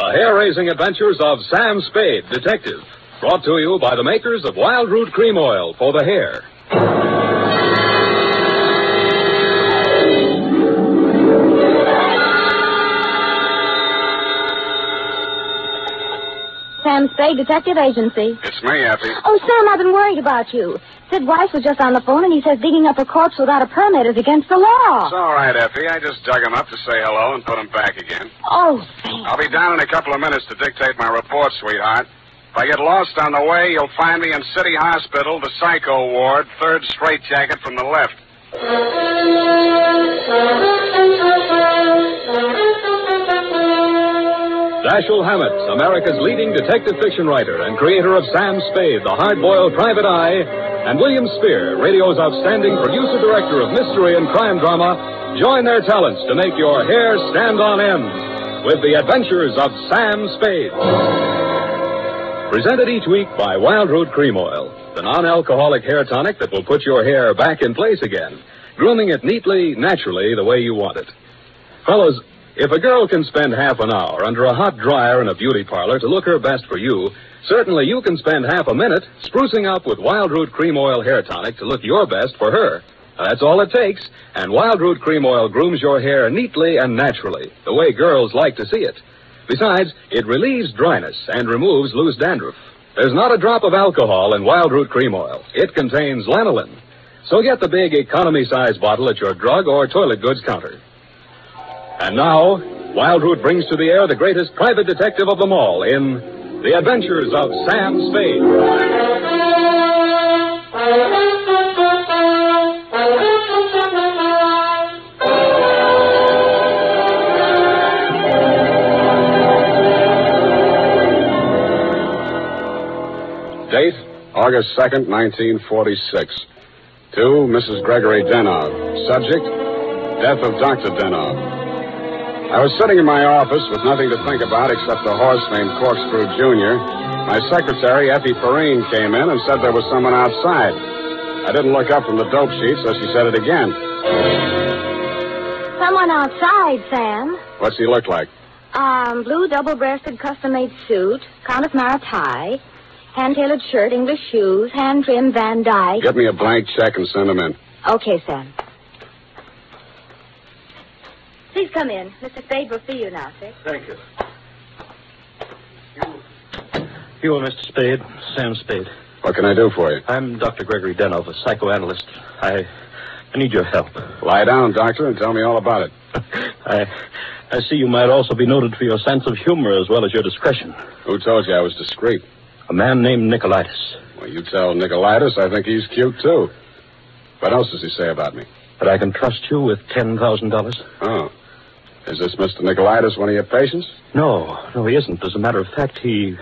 The hair raising adventures of Sam Spade, detective. Brought to you by the makers of Wildroot Cream Oil for the hair. Sam Spade Detective Agency. It's me, Effie. Oh, Sam, I've been worried about you. Sid Weiss was just on the phone, and he says digging up a corpse without a permit is against the law. It's all right, Effie. I just dug him up to say hello and put him back again. Oh, Sam. I'll be down in a couple of minutes to dictate my report, sweetheart. If I get lost on the way, you'll find me in City Hospital, the psycho ward, third straitjacket from the left. Dashiell Hammett, America's leading detective fiction writer and creator of Sam Spade, the hard-boiled private eye, and William Spier, radio's outstanding producer-director of mystery and crime drama, join their talents to make your hair stand on end with the adventures of Sam Spade. Presented each week by Wildroot Cream Oil, the non-alcoholic hair tonic that will put your hair back in place again, grooming it neatly, naturally, the way you want it. Fellows, if a girl can spend half an hour under a hot dryer in a beauty parlor to look her best for you, certainly you can spend half a minute sprucing up with Wildroot Cream Oil Hair Tonic to look your best for her. That's all it takes, and Wildroot Cream Oil grooms your hair neatly and naturally, the way girls like to see it. Besides, it relieves dryness and removes loose dandruff. There's not a drop of alcohol in Wildroot Cream Oil. It contains lanolin. So get the big economy size bottle at your drug or toilet goods counter. And now, Wildroot brings to the air the greatest private detective of them all in The Adventures of Sam Spade. Date, August 2nd, 1946. To Mrs. Gregory Denov. Subject, death of Dr. Denov. I was sitting in my office with nothing to think about except a horse named Corkscrew Jr. My secretary, Effie Perrine, came in and said there was someone outside. I didn't look up from the dope sheet, so she said it again. Someone outside, Sam. What's he look like? Um, blue double-breasted custom-made suit, Connemara tie, hand-tailored shirt, English shoes, hand-trimmed Van Dyke. Get me a blank check and send him in. Okay, Sam. Please come in. Mr. Spade will see you now, sir. Thank you. You are Mr. Spade, Sam Spade. What can I do for you? I'm Dr. Gregory Denov, a psychoanalyst. I, I need your help. Lie down, doctor, and tell me all about it. I, I see you might also be noted for your sense of humor as well as your discretion. Who told you I was discreet? A man named Nicolaitis. Well, you tell Nicolaitis I think he's cute, too. What else does he say about me? That I can trust you with $10,000? Oh. Is this Mr. Nicolaitis one of your patients? No, no, he isn't. As a matter of fact, he.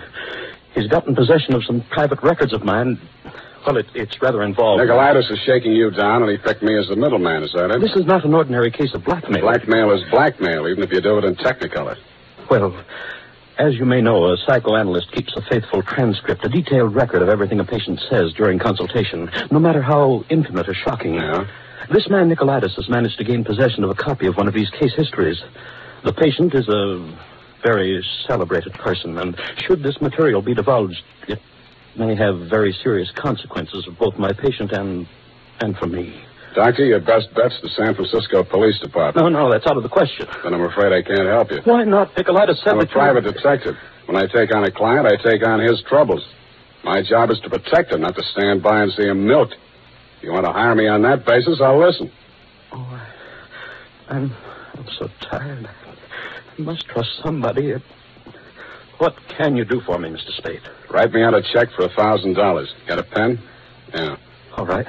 He's gotten possession of some private records of mine. Well, it, it's rather involved. Nicolaitis is shaking you down, and he picked me as the middleman, is that it? This is not an ordinary case of blackmail. Blackmail is blackmail, even if you do it in technicolor. Well, as you may know, a psychoanalyst keeps a faithful transcript, a detailed record of everything a patient says during consultation, no matter how intimate or shocking. Yeah? This man, Nicolaitis, has managed to gain possession of a copy of one of these case histories. The patient is a very celebrated person, and should this material be divulged, it may have very serious consequences for both my patient and and for me. Doctor, your best bet's the San Francisco Police Department. No, no, that's out of the question. Then I'm afraid I can't help you. Why not? Nicolaitis said I'm a private detective. When I take on a client, I take on his troubles. My job is to protect him, not to stand by and see him milked. If you want to hire me on that basis, I'll listen. Oh, I, I'm, I'm so tired. I must trust somebody. What can you do for me, Mr. Spade? Write me out a check for a thousand dollars. Got a pen? Yeah. All right.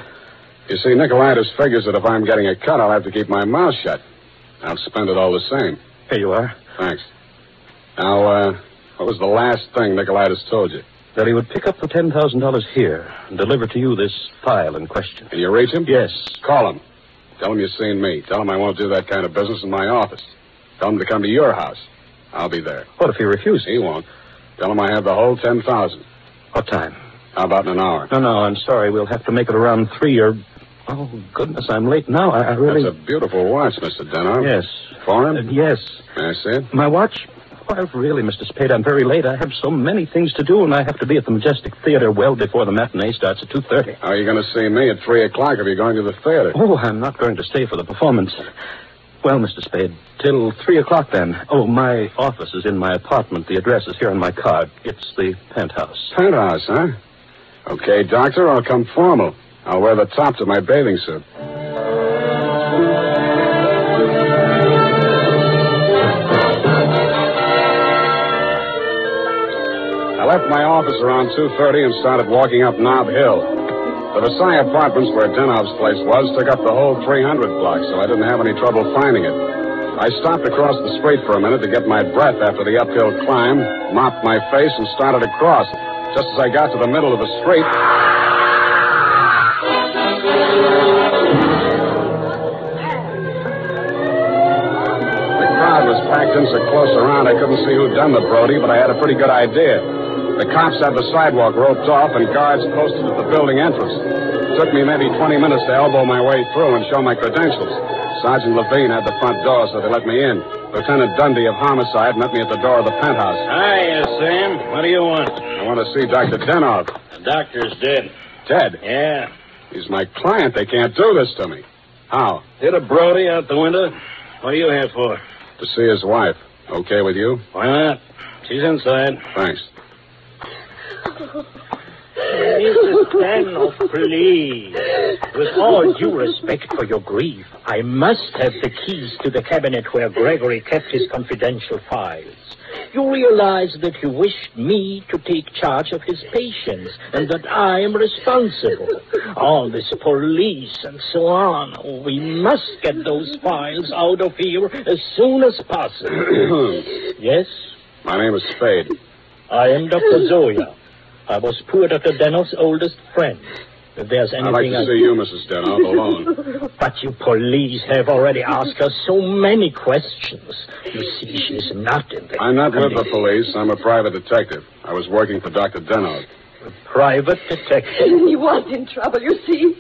You see, Nicolaitis figures that if I'm getting a cut, I'll have to keep my mouth shut. I'll spend it all the same. Here you are. Thanks. Now, uh, what was the last thing Nicolaitis told you? That he would pick up the $10,000 here and deliver to you this file in question. Can you reach him? Yes. Call him. Tell him you've seen me. Tell him I won't do that kind of business in my office. Tell him to come to your house. I'll be there. What if he refuses? He won't. Tell him I have the whole ten thousand. What time? How about in an hour? No, no, I'm sorry. We'll have to make it around three or. Oh, goodness, I'm late now. I, I really. That's a beautiful watch, Mr. Denner. Yes. Foreign? Uh, yes. May I see it? My watch? Why, really, Mr. Spade, I'm very late. I have so many things to do, and I have to be at the Majestic Theater well before the matinee starts at 2.30. How are you going to see me at 3 o'clock if you're going to the theater? Oh, I'm not going to stay for the performance. Well, Mr. Spade, till 3 o'clock then. Oh, my office is in my apartment. The address is here on my card. It's the penthouse. Penthouse, huh? Okay, doctor, I'll come formal. I'll wear the top to my bathing suit. I left my office around 2.30 and started walking up Nob Hill. The Versailles Apartments, where Denov's place was, took up the whole 300 block, so I didn't have any trouble finding it. I stopped across the street for a minute to get my breath after the uphill climb, mopped my face, and started across. Just as I got to the middle of the street, packed in so close around I couldn't see who'd done the Brody, but I had a pretty good idea. The cops had the sidewalk roped off and guards posted at the building entrance. It took me maybe 20 minutes to elbow my way through and show my credentials. Sergeant Levine had the front door, so they let me in. Lieutenant Dundee of Homicide met me at the door of the penthouse. Hiya, Sam. What do you want? I want to see Dr. Denov. The doctor's dead. Dead. Yeah. He's my client. They can't do this to me. How? Hit a Brody out the window. What are you here for? To see his wife. Okay with you? Why not? She's inside. Thanks. Mrs. Danoff, please. With all due respect for your grief, I must have the keys to the cabinet where Gregory kept his confidential files. You realize that you wished me to take charge of his patients and that I am responsible. All this police and so on. We must get those files out of here as soon as possible. yes? My name is Spade. I am Dr. Zoya. I was poor Dr. Denoff's oldest friend. If there's anything I'd like to I- see you, Mrs. Denov, alone. But you police have already asked her so many questions. You see, she's not in the I'm not with the police. I'm a private detective. I was working for Dr. Denov. Private detective. He was in trouble, you see.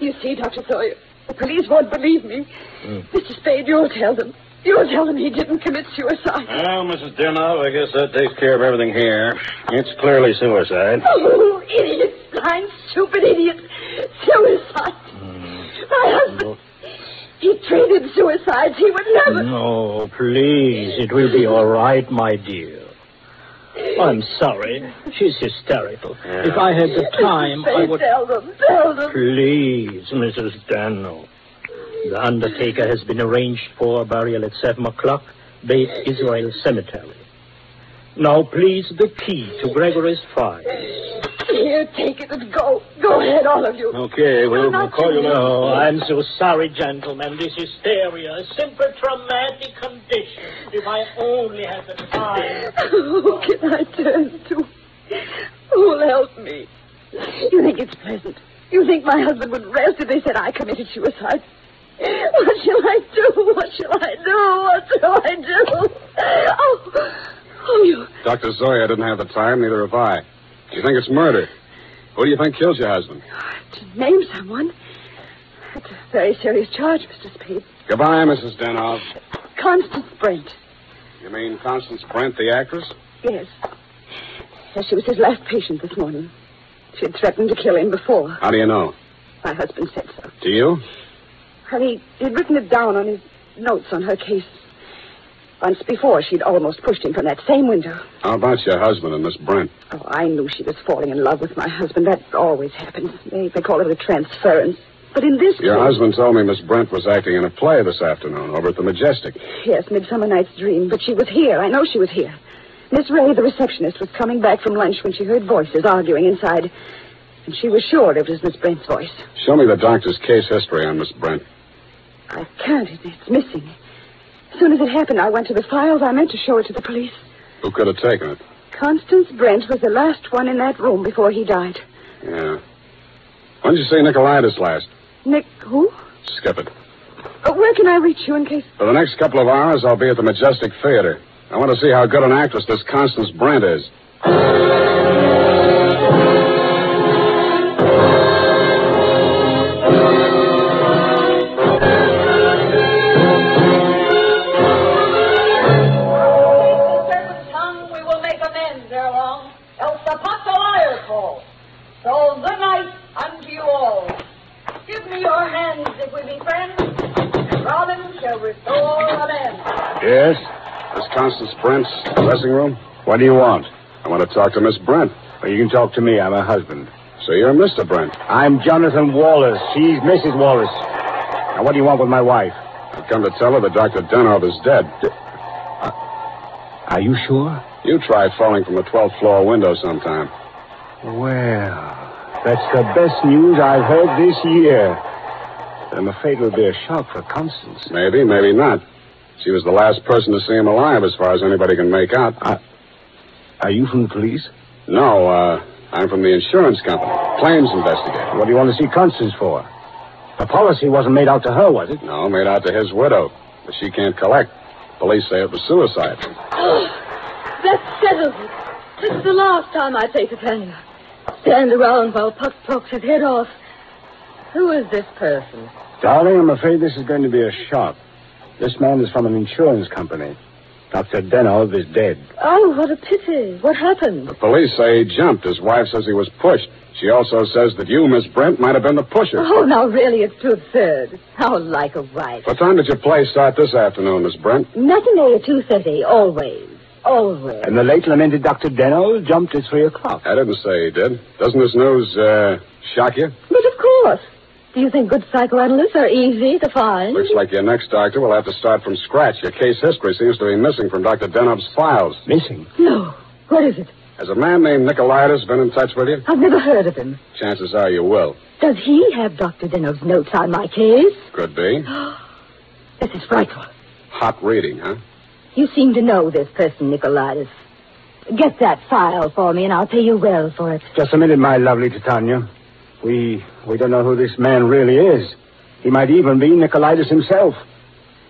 You see, Dr. Sawyer, the police won't believe me. Hmm. Mr. Spade, you'll tell them. You'll tell them he didn't commit suicide. Well, Mrs. Denov, I guess that takes care of everything here. It's clearly suicide. Oh, idiot, blind, stupid idiot. Suicide. Hmm. My husband, he treated suicides. He would never. No, please. It will be all right, my dear. I'm sorry. She's hysterical. If I had the time, I would. tell them, tell them. Please, Mrs. Dano. The undertaker has been arranged for burial at 7 o'clock, Beit Israel Cemetery. Now, please, the key to Gregory's files. Here, take it and go. Go ahead, all of you. Okay, we'll, we'll call you too later. Oh, I'm so sorry, gentlemen. This hysteria, a simple traumatic condition. If I only had the time. Who can I turn to? Who will help me? You think it's pleasant? You think my husband would rest if they said I committed suicide? What shall I do? What shall I do? What shall I do? Oh, oh, you. Dr. Zoya didn't have the time, neither have I. Do you think it's murder? Who do you think killed your husband? To name someone. That's a very serious charge, Mr. Spade. Goodbye, Mrs. Denov. Constance Brent. You mean Constance Brent, the actress? Yes. Yes, she was his last patient this morning. She had threatened to kill him before. How do you know? My husband said so. Do you? And he, he'd written it down on his notes on her case. Once before, she'd almost pushed him from that same window. How about your husband and Miss Brent? Oh, I knew she was falling in love with my husband. That always happens. They, they call it a transference. But in this case Your case... husband told me Miss Brent was acting in a play this afternoon over at the Majestic. Yes, Midsummer Night's Dream. But she was here. I know she was here. Miss Ray, the receptionist, was coming back from lunch when she heard voices arguing inside. And she was sure it was Miss Brent's voice. Show me the doctor's case history on Miss Brent. I can't. It, it's missing. As soon as it happened, I went to the files. I meant to show it to the police. Who could have taken it? Constance Brent was the last one in that room before he died. Yeah. When did you see Nicolaitis last? Nick, who? Skip it. Uh, where can I reach you in case... For the next couple of hours, I'll be at the Majestic Theater. I want to see how good an actress this Constance Brent is. Make amends ere long, else the pot's a liar call. So good night unto you all. Give me your hands if we be friends, and Robin shall restore amends. Yes? Miss Constance Brent's dressing room? What do you want? I want to talk to Miss Brent. Well, you can talk to me. I'm her husband. So you're Mr. Brent. I'm Jonathan Wallace. She's Mrs. Wallace. Now, what do you want with my wife? I've come to tell her that Dr. Denov is dead. Uh, are you sure? You tried falling from a 12th floor window sometime. Well, that's the best news I've heard this year. But I'm afraid it'll be a shock for Constance. Maybe, maybe not. She was the last person to see him alive, as far as anybody can make out. Are you from the police? No, uh, I'm from the insurance company. Claims investigator. What do you want to see Constance for? The policy wasn't made out to her, was it? No, made out to his widow. But she can't collect. Police say it was suicide. That settles it. This is the last time I take a Tanya. Stand around while Puck talks his head off. Who is this person? Darling, I'm afraid this is going to be a shock. This man is from an insurance company. Dr. Denov is dead. Oh, what a pity. What happened? The police say he jumped. His wife says he was pushed. She also says that you, Miss Brent, might have been the pusher. Oh, now really, it's too absurd. How like a wife. What time did your play start this afternoon, Miss Brent? Matinee at 2.30, always. Always. And the late lamented Dr. Denov jumped at 3 o'clock. I didn't say he did. Doesn't this news, uh, shock you? But of course. Do you think good psychoanalysts are easy to find? Looks like your next doctor will have to start from scratch. Your case history seems to be missing from Dr. Denov's files. Missing? No. What is it? Has a man named Nicolaitis been in touch with you? I've never heard of him. Chances are you will. Does he have Dr. Denov's notes on my case? Could be. This is frightful. Hot reading, huh? You seem to know this person, Nicolaitis. Get that file for me, and I'll pay you well for it. Just a minute, my lovely Titania. We we don't know who this man really is. He might even be Nicolaitis himself.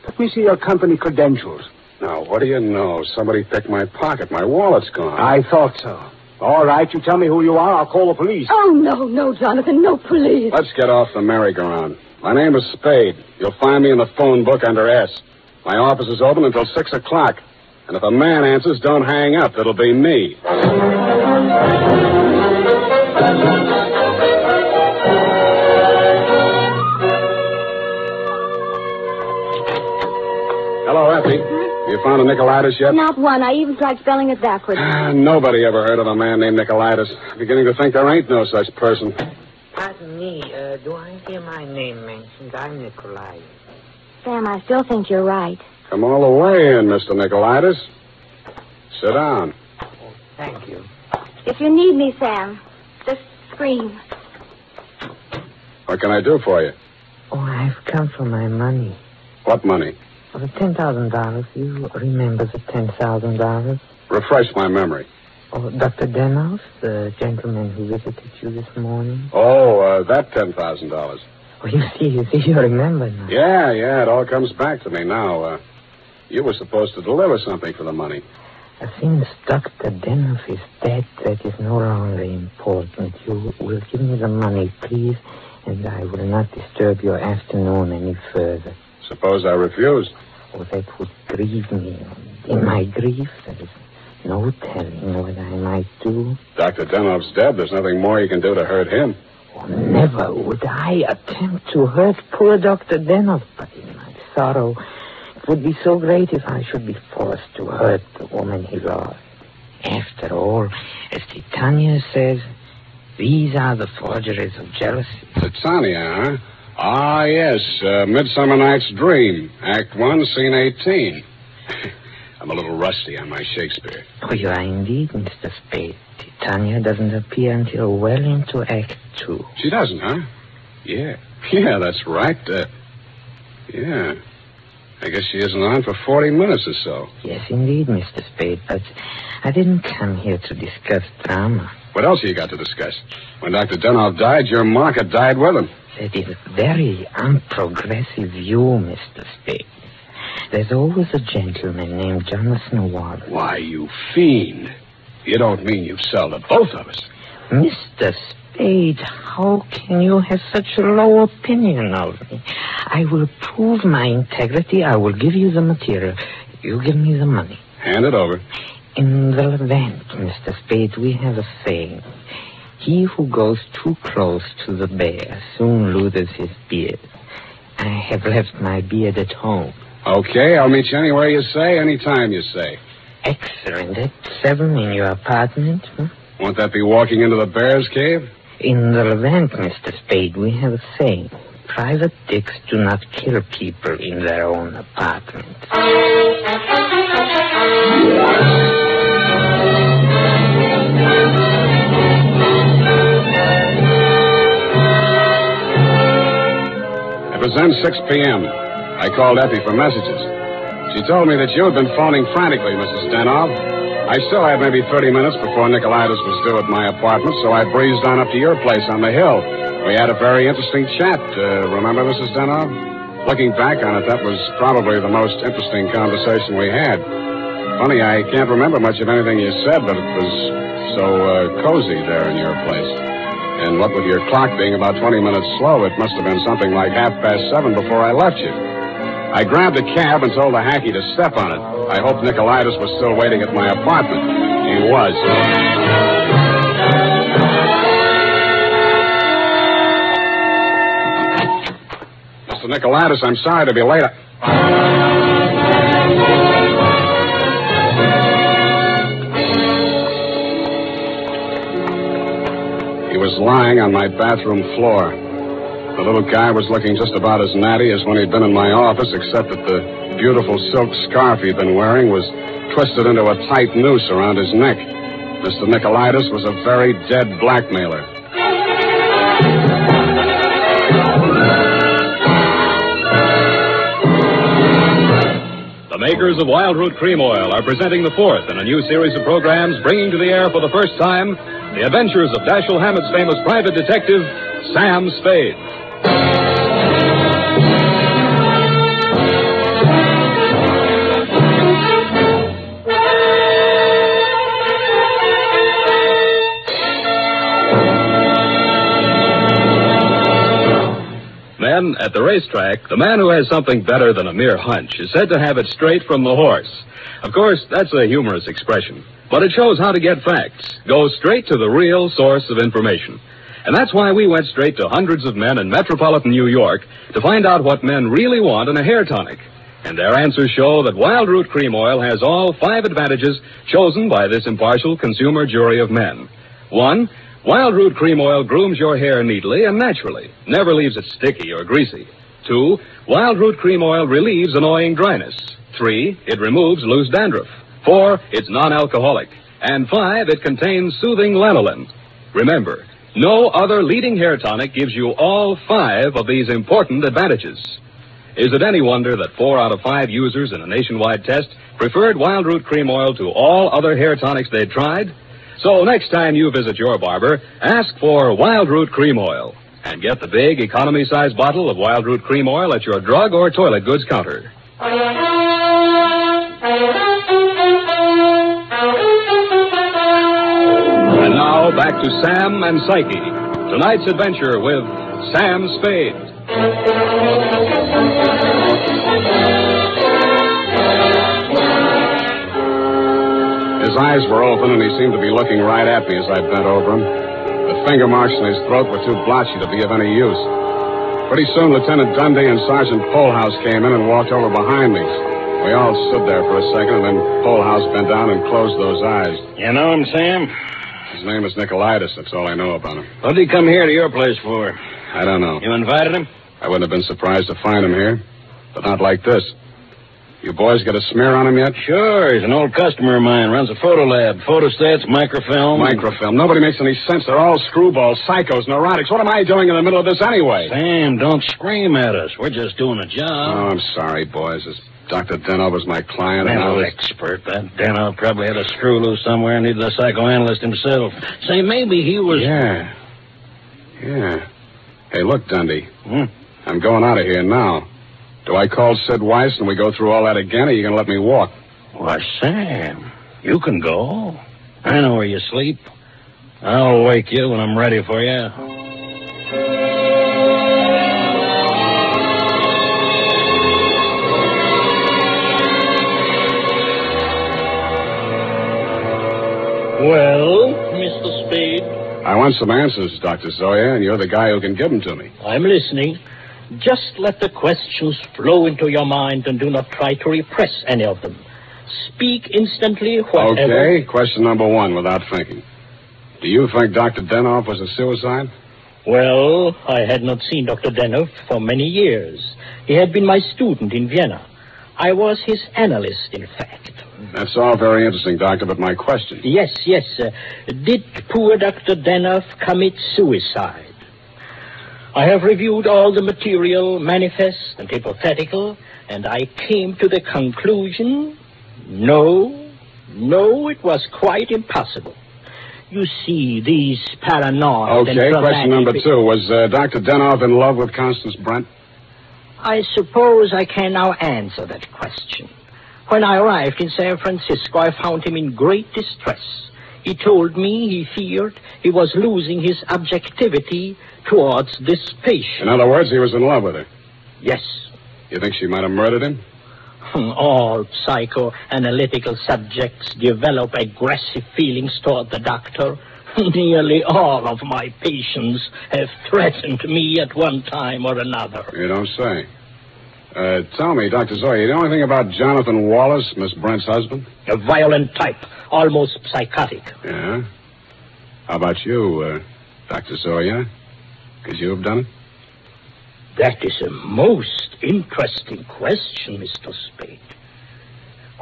Let me see your company credentials. Now, what do you know? Somebody picked my pocket. My wallet's gone. I thought so. All right, you tell me who you are. I'll call the police. Oh, no, no, Jonathan, no police. Let's get off the merry-go-round. My name is Spade. You'll find me in the phone book under S. My office is open until 6 o'clock. And if a man answers, don't hang up. It'll be me. Hello, Effie. You found a Nicolaitis yet? Not one. I even tried spelling it backwards. Ah, Nobody ever heard of a man named Nicolaitis. Beginning to think there ain't no such person. Pardon me, uh, do I hear my name mentioned? I'm Nikolai. Sam, I still think you're right. Come all the way in, Mr. Nicolaitis. Sit down. Thank you. If you need me, Sam, just scream. What can I do for you? Oh, I've come for my money. What money? For the $10,000. You remember the $10,000? Refresh my memory. Oh, Dr. Denov, the gentleman who visited you this morning? Oh, uh, that $10,000. Oh, you see, you see, you remember now. Yeah, yeah, it all comes back to me now. Uh, you were supposed to deliver something for the money. Uh, Since Dr. Denov is dead, that is no longer important. You will give me the money, please, and I will not disturb your afternoon any further. Suppose I refuse. Oh, that would grieve me. In my grief, there is no telling what I might do. Dr. Denov's dead. There's nothing more you can do to hurt him. Never would I attempt to hurt poor Dr. Denoff, but in my sorrow, it would be so great if I should be forced to hurt the woman he loved. After all, as Titania says, these are the forgeries of jealousy. Titania, huh? Ah, yes. Uh, Midsummer Night's Dream. Act 1, Scene 18. I'm a little rusty on my Shakespeare. Oh, you are indeed, Mr. Spade. Titania doesn't appear until well into Act Two. She doesn't, huh? Yeah. Yeah, that's right. Uh, yeah. I guess she isn't on for 40 minutes or so. Yes, indeed, Mr. Spade, but I didn't come here to discuss drama. What else have you got to discuss? When Dr. Denov died, your market died with him. That is a very unprogressive view, Mr. Spade. There's always a gentleman named Jonathan Wallace. Why, you fiend. You don't mean you've sold to both of us. Mr. Spade, how can you have such a low opinion of me? I will prove my integrity. I will give you the material. You give me the money. Hand it over. In the Levant, Mr. Spade, we have a saying. He who goes too close to the bear soon loses his beard. I have left my beard at home. Okay, I'll meet you anywhere you say, anytime you say. Excellent. At seven in your apartment? Huh? Won't that be walking into the bear's cave? In the Levant, Mr. Spade, we have a saying. Private dicks do not kill people in their own apartments. It was then 6 p.m. I called Effie for messages. She told me that you had been phoning frantically, Mrs. Denov. I still had maybe 30 minutes before Nicolaitis was due at my apartment, so I breezed on up to your place on the hill. We had a very interesting chat. Uh, remember, Mrs. Denov? Looking back on it, that was probably the most interesting conversation we had. Funny, I can't remember much of anything you said, but it was so uh, cozy there in your place. And what with your clock being about 20 minutes slow, it must have been something like half past seven before I left you. I grabbed a cab and told the hacky to step on it. I hoped Nicolaitis was still waiting at my apartment. He was. Mr. Nicolaitis, I'm sorry to be late. He was lying on my bathroom floor. The little guy was looking just about as natty as when he'd been in my office, except that the beautiful silk scarf he'd been wearing was twisted into a tight noose around his neck. Mr. Nicolaitis was a very dead blackmailer. The makers of Wildroot Cream Oil are presenting the fourth in a new series of programs bringing to the air for the first time the adventures of Dashiell Hammett's famous private detective, Sam Spade. At the racetrack, the man who has something better than a mere hunch is said to have it straight from the horse. Of course, that's a humorous expression, but it shows how to get facts. Go straight to the real source of information. And that's why we went straight to hundreds of men in metropolitan New York to find out what men really want in a hair tonic. And their answers show that Wildroot Cream Oil has all five advantages chosen by this impartial consumer jury of men. One, Wildroot Cream Oil grooms your hair neatly and naturally, never leaves it sticky or greasy. Two, Wildroot Cream Oil relieves annoying dryness. Three, it removes loose dandruff. Four, it's non-alcoholic. And five, it contains soothing lanolin. Remember, no other leading hair tonic gives you all five of these important advantages. Is it any wonder that four out of five users in a nationwide test preferred Wildroot Cream Oil to all other hair tonics they'd tried? So next time you visit your barber, ask for Wildroot Cream Oil and get the big economy size bottle of Wildroot Cream Oil at your drug or toilet goods counter. And now back to Sam and Psyche. Tonight's adventure with Sam Spade. His eyes were open, and he seemed to be looking right at me as I bent over him. The finger marks in his throat were too blotchy to be of any use. Pretty soon, Lieutenant Dundee and Sergeant Polhaus came in and walked over behind me. We all stood there for a second, and then Polhaus bent down and closed those eyes. You know him, Sam? His name is Nicolaitis. That's all I know about him. What did he come here to your place for? I don't know. You invited him? I wouldn't have been surprised to find him here, but not like this. You boys got a smear on him yet? Sure, he's an old customer of mine. Runs a photo lab. Photostats, microfilm. Microfilm. Nobody makes any sense. They're all screwballs, psychos, neurotics. What am I doing in the middle of this anyway? Sam, don't scream at us. We're just doing a job. Oh. I'm sorry, boys. This Dr. Denov was my client. and I Mental was... expert. That Denov probably had a screw loose somewhere and needed a psychoanalyst himself. Say, maybe he was. Yeah. Yeah. Hey, look, Dundee. Hmm? I'm going out of here now. Do I call Sid Weiss and we go through all that again, or are you going to let me walk? Why, Sam, you can go. I know where you sleep. I'll wake you when I'm ready for you. Well, Mr. Spade? I want some answers, Dr. Zoya, and you're the guy who can give them to me. I'm listening. Just let the questions flow into your mind and do not try to repress any of them. Speak instantly, whatever. Okay, question number one without thinking. Do you think Dr. Denoff was a suicide? Well, I had not seen Dr. Denoff for many years. He had been my student in Vienna. I was his analyst, in fact. That's all very interesting, Doctor, but my question. Yes, yes. Uh, did poor Dr. Denoff commit suicide? I have reviewed all the material, manifest and hypothetical, and I came to the conclusion no, no, it was quite impossible. You see, these paranoid. Okay, question number two. Was uh, Dr. Denoff in love with Constance Brent? I suppose I can now answer that question. When I arrived in San Francisco, I found him in great distress. He told me he feared he was losing his objectivity towards this patient. In other words, he was in love with her. Yes. You think she might have murdered him? Hmm, All psychoanalytical subjects develop aggressive feelings toward the doctor. Nearly all of my patients have threatened me at one time or another. You don't say. Uh, tell me, Dr. Zoya, you know anything about Jonathan Wallace, Miss Brent's husband? A violent type, almost psychotic. Yeah? How about you, uh, Dr. Zoya? Could you have done it? That is a most interesting question, Mr. Spade.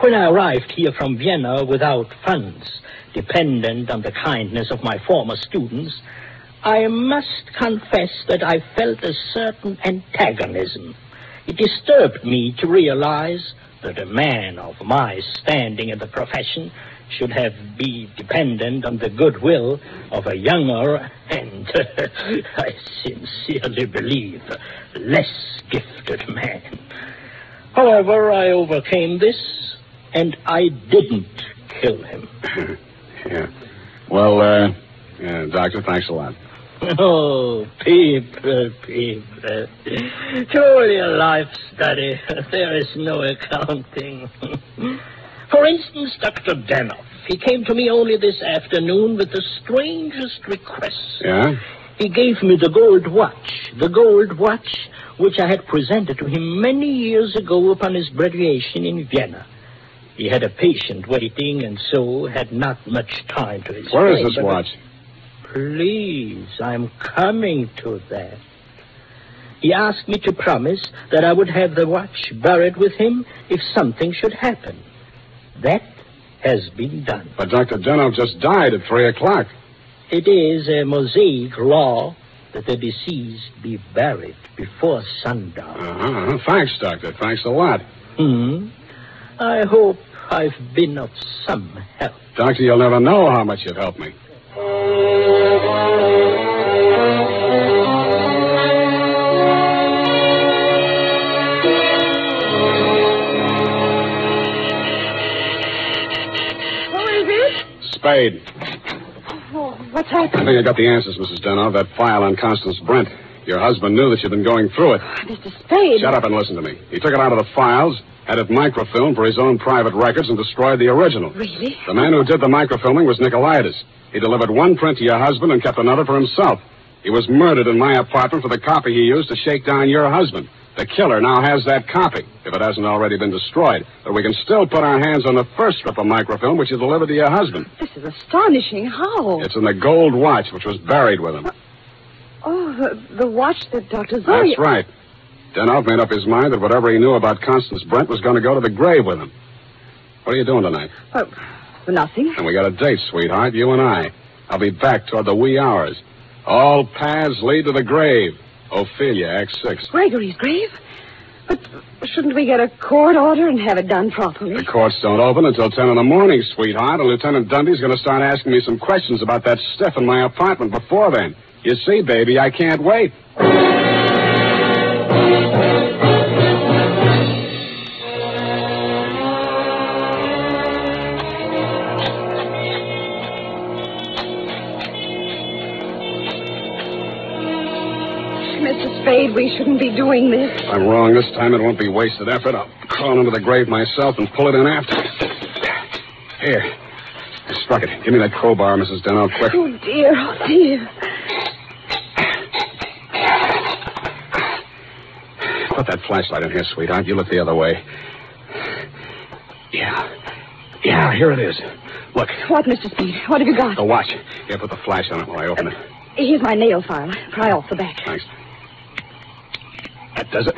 When I arrived here from Vienna without funds, dependent on the kindness of my former students, I must confess that I felt a certain antagonism. It disturbed me to realize that a man of my standing in the profession should have be dependent on the goodwill of a younger and, I sincerely believe, less gifted man. However, I overcame this, and I didn't kill him. yeah. Well, uh, yeah, Doctor, thanks a lot. Oh, people, people. Truly a life study. There is no accounting. For instance, Dr. Danoff. He came to me only this afternoon with the strangest request. Yeah? He gave me the gold watch, the gold watch which I had presented to him many years ago upon his graduation in Vienna. He had a patient waiting and so had not much time to explain. Where is this watch? Please, I'm coming to that. He asked me to promise that I would have the watch buried with him if something should happen. That has been done. But Dr. Denoff just died at 3 o'clock. It is a Mosaic law that the deceased be buried before sundown. Uh-huh. Thanks, Doctor. Thanks a lot. Hmm. I hope I've been of some help. Doctor, you'll never know how much you've helped me. Who is it? Spade. Oh, what's I think I got the answers, Mrs. Denoff. That file on Constance Brent. Your husband knew that you'd been going through it. Ah, Mr. Spade. Shut up and listen to me. He took it out of the files, had it microfilmed for his own private records, and destroyed the original. Really? The man who did the microfilming was Nicolaitis. He delivered one print to your husband and kept another for himself. He was murdered in my apartment for the copy he used to shake down your husband. The killer now has that copy, if it hasn't already been destroyed. But we can still put our hands on the first strip of microfilm which you delivered to your husband. This is astonishing. How? It's in the gold watch which was buried with him. Oh, the, the watch that Dr. Zoya... That's right. Denoff made up his mind that whatever he knew about Constance Brent was going to go to the grave with him. What are you doing tonight? Oh, nothing. And we got a date, sweetheart, you and I. I'll be back toward the wee hours. All paths lead to the grave. Ophelia, Act 6. Gregory's grave? But shouldn't we get a court order and have it done properly? The courts don't open until 10 in the morning, sweetheart, and Lieutenant Dundee's going to start asking me some questions about that stiff in my apartment before then. You see, baby, I can't wait. Mr. Spade, we shouldn't be doing this. I'm wrong this time, it won't be wasted effort. I'll crawl under the grave myself and pull it in after. Here. I strap Bucket, give me that crowbar, Mrs. Deno, quick. Oh, dear, oh, dear. Put that flashlight in here, sweetheart. You look the other way. Yeah. Yeah, here it is. Look, What, Mr. Spade? What have you got? the watch. Here, put the flash on it while I open it. Here's my nail file. Pry off the back. Thanks. That does it.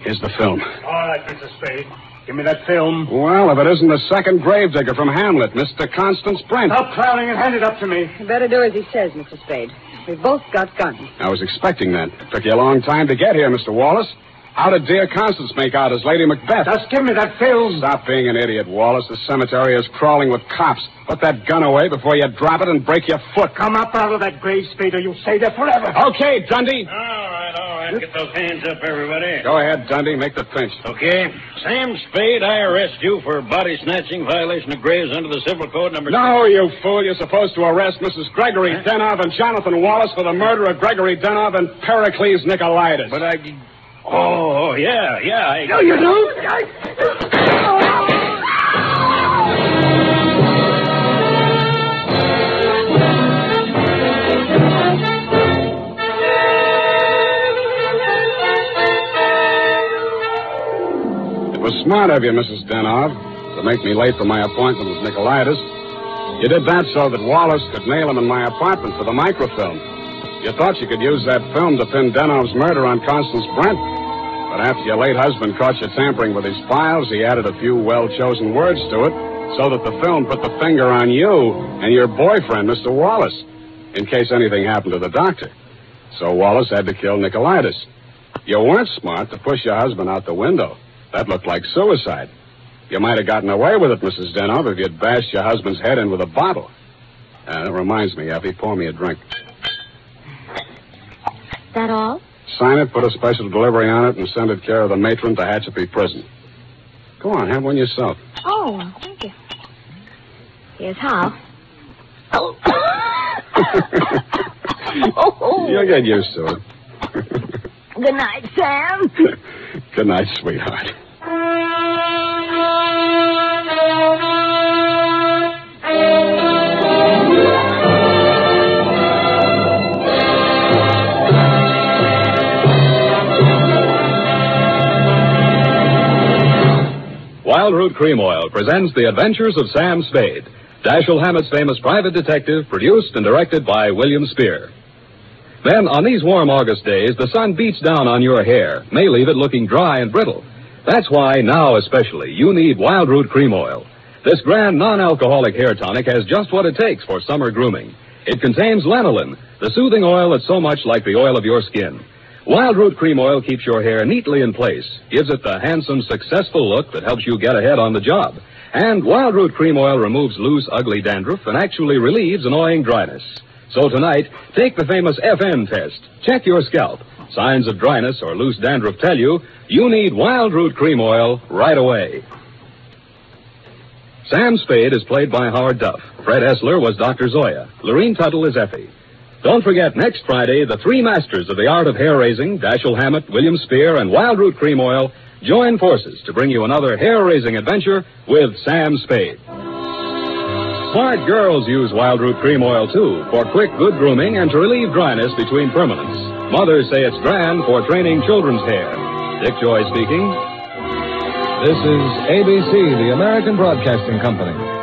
Here's the film. All right, Mr. Spade. Give me that film. Well, if it isn't the second gravedigger from Hamlet, Mr. Constance Brent. Stop clowning and hand it up to me. You better do as he says, Mr. Spade. We've both got guns. I was expecting that. It took you a long time to get here, Mr. Wallace. How did dear Constance make out as Lady Macbeth? Just give me that film. Stop being an idiot, Wallace. The cemetery is crawling with cops. Put that gun away before you drop it and break your foot. Come up out of that grave, Spade, or you'll stay there forever. Okay, Dundee. All right. Get those hands up, everybody. Go ahead, Dundee. Make the pinch. Okay. Sam Spade, I arrest you for body snatching, violation of graves under the Civil Code number. No, you fool. You're supposed to arrest Mrs. Gregory Denov and Jonathan Wallace for the murder of Gregory Denov and Pericles Nicolaitis. But I. Oh, yeah, yeah. I... No, you don't. It was smart of you, Mrs. Denov, to make me late for my appointment with Nicolaitis. You did that so that Wallace could nail him in my apartment for the microfilm. You thought you could use that film to pin Denov's murder on Constance Brent. But after your late husband caught you tampering with his files, he added a few well-chosen words to it so that the film put the finger on you and your boyfriend, Mr. Wallace, in case anything happened to the doctor. So Wallace had to kill Nicolaitis. You weren't smart to push your husband out the window. That looked like suicide. You might have gotten away with it, Mrs. Denov, if you'd bashed your husband's head in with a bottle. Uh, that reminds me, Effie, pour me a drink. That all? Sign it, put a special delivery on it, and send it care of the matron to Tehachapi Prison. Go on, have one yourself. Oh, thank you. Here's how. Oh. You'll get used to it. Good night, Sam. Good night, sweetheart. Wildroot Cream Oil presents The Adventures of Sam Spade, Dashiell Hammett's famous private detective, produced and directed by William Spier. Then, on these warm August days, the sun beats down on your hair, may leave it looking dry and brittle. That's why, now especially, you need Wildroot Cream Oil. This grand non-alcoholic hair tonic has just what it takes for summer grooming. It contains lanolin, the soothing oil that's so much like the oil of your skin. Wildroot Cream Oil keeps your hair neatly in place, gives it the handsome, successful look that helps you get ahead on the job. And Wildroot Cream Oil removes loose, ugly dandruff and actually relieves annoying dryness. So tonight, take the famous FN test. Check your scalp. Signs of dryness or loose dandruff tell you you need Wildroot Cream Oil right away. Sam Spade is played by Howard Duff. Fred Essler was Dr. Zoya. Lorene Tuttle is Effie. Don't forget, next Friday, the three masters of the art of hair raising, Dashiell Hammett, William Spier, and Wildroot Cream Oil, join forces to bring you another hair raising adventure with Sam Spade. Smart girls use Wildroot Cream Oil, too, for quick, good grooming and to relieve dryness between permanents. Mothers say it's grand for training children's hair. Dick Joy speaking. This is ABC, the American Broadcasting Company.